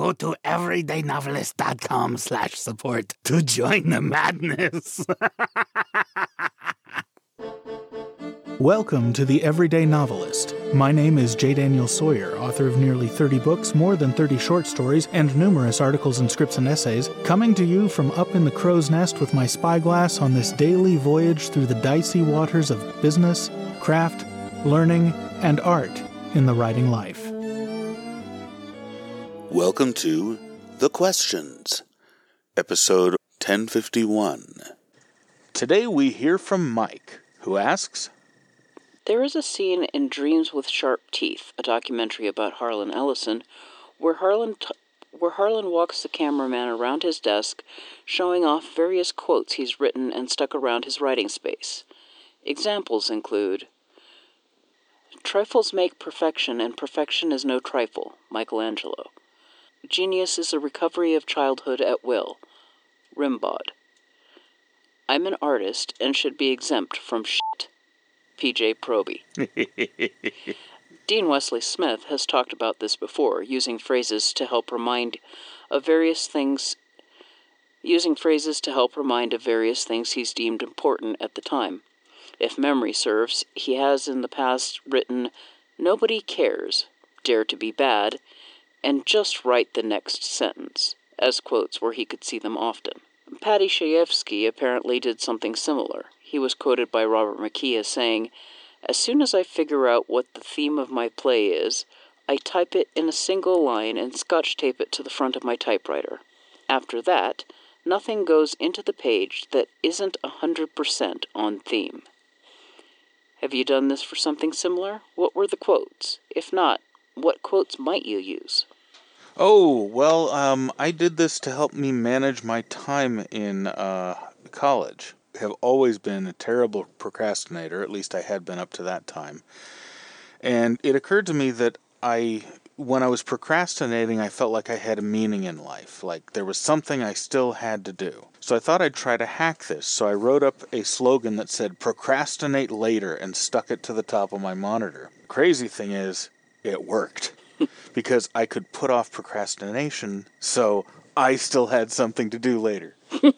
Go to everydaynovelist.com slash support to join the madness. Welcome to The Everyday Novelist. My name is J. Daniel Sawyer, author of nearly 30 books, more than 30 short stories, and numerous articles and scripts and essays, coming to you from up in the crow's nest with my spyglass on this daily voyage through the dicey waters of business, craft, learning, and art in the writing life. Welcome to The Questions, episode 1051. Today we hear from Mike, who asks There is a scene in Dreams with Sharp Teeth, a documentary about Harlan Ellison, where Harlan, t- where Harlan walks the cameraman around his desk, showing off various quotes he's written and stuck around his writing space. Examples include Trifles make perfection, and perfection is no trifle, Michelangelo. Genius is a recovery of childhood at will, Rimbaud. I'm an artist and should be exempt from shit, PJ Proby. Dean Wesley Smith has talked about this before, using phrases to help remind of various things using phrases to help remind of various things he's deemed important at the time. If memory serves, he has in the past written Nobody cares, dare to be bad, and just write the next sentence, as quotes where he could see them often. Paddy Chayefsky apparently did something similar. He was quoted by Robert McKee as saying, As soon as I figure out what the theme of my play is, I type it in a single line and scotch tape it to the front of my typewriter. After that, nothing goes into the page that isn't a 100% on theme. Have you done this for something similar? What were the quotes? If not, what quotes might you use? Oh, well, um, I did this to help me manage my time in uh, college. Have always been a terrible procrastinator, at least I had been up to that time. And it occurred to me that I, when I was procrastinating, I felt like I had a meaning in life, like there was something I still had to do. So I thought I'd try to hack this. So I wrote up a slogan that said, procrastinate later, and stuck it to the top of my monitor. Crazy thing is, it worked because I could put off procrastination so I still had something to do later.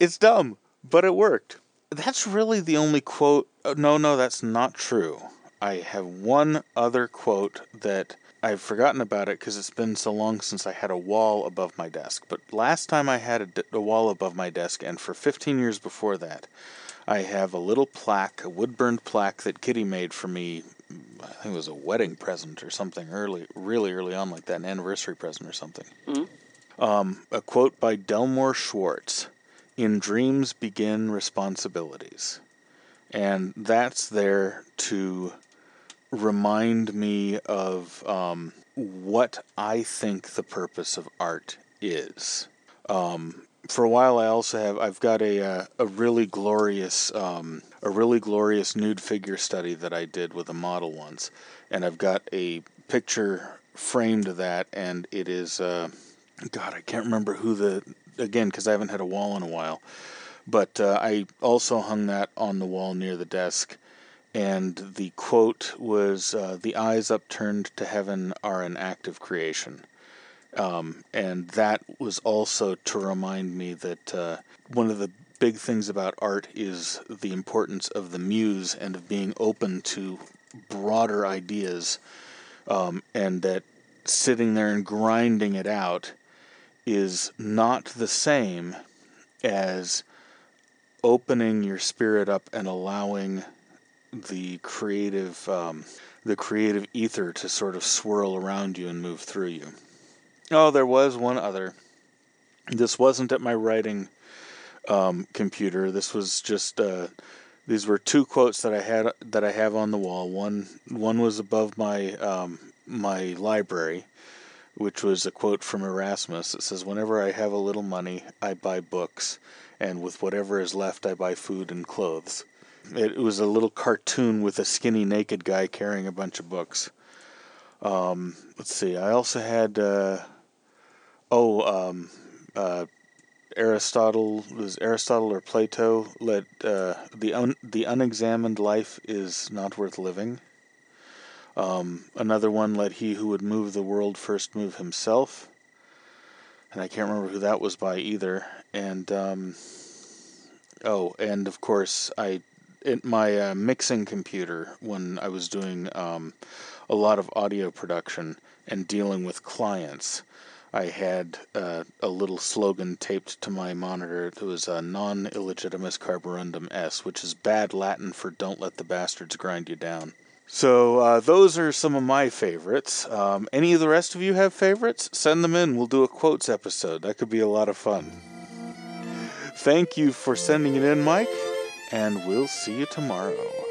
it's dumb, but it worked. That's really the only quote. uh, No, no, that's not true. I have one other quote that I've forgotten about it because it's been so long since I had a wall above my desk. But last time I had a, d- a wall above my desk, and for 15 years before that, I have a little plaque, a wood burned plaque that Kitty made for me. I think it was a wedding present or something early, really early on, like that, an anniversary present or something. Um, a quote by Delmore Schwartz In dreams begin responsibilities. And that's there to remind me of um, what I think the purpose of art is. Um, for a while, I also have I've got a uh, a really glorious um, a really glorious nude figure study that I did with a model once, and I've got a picture framed of that, and it is uh, God I can't remember who the again because I haven't had a wall in a while, but uh, I also hung that on the wall near the desk, and the quote was uh, "The eyes upturned to heaven are an act of creation." Um, and that was also to remind me that uh, one of the big things about art is the importance of the muse and of being open to broader ideas, um, and that sitting there and grinding it out is not the same as opening your spirit up and allowing the creative um, the creative ether to sort of swirl around you and move through you. Oh, there was one other. This wasn't at my writing um, computer. This was just uh, these were two quotes that I had that I have on the wall. One one was above my um, my library, which was a quote from Erasmus. It says, "Whenever I have a little money, I buy books, and with whatever is left, I buy food and clothes." It was a little cartoon with a skinny naked guy carrying a bunch of books. Um, let's see. I also had uh, oh um, uh, Aristotle was Aristotle or Plato. Let uh, the un, the unexamined life is not worth living. Um, another one, Let He Who Would Move the World First Move Himself. And I can't remember who that was by either. And, um, oh, and of course, I, in my uh, mixing computer, when I was doing um, a lot of audio production and dealing with clients, I had uh, a little slogan taped to my monitor. It was a non illegitimus carborundum S, which is bad Latin for don't let the bastards grind you down. So uh, those are some of my favorites. Um, any of the rest of you have favorites? Send them in. We'll do a quotes episode. That could be a lot of fun. Thank you for sending it in, Mike, and we'll see you tomorrow.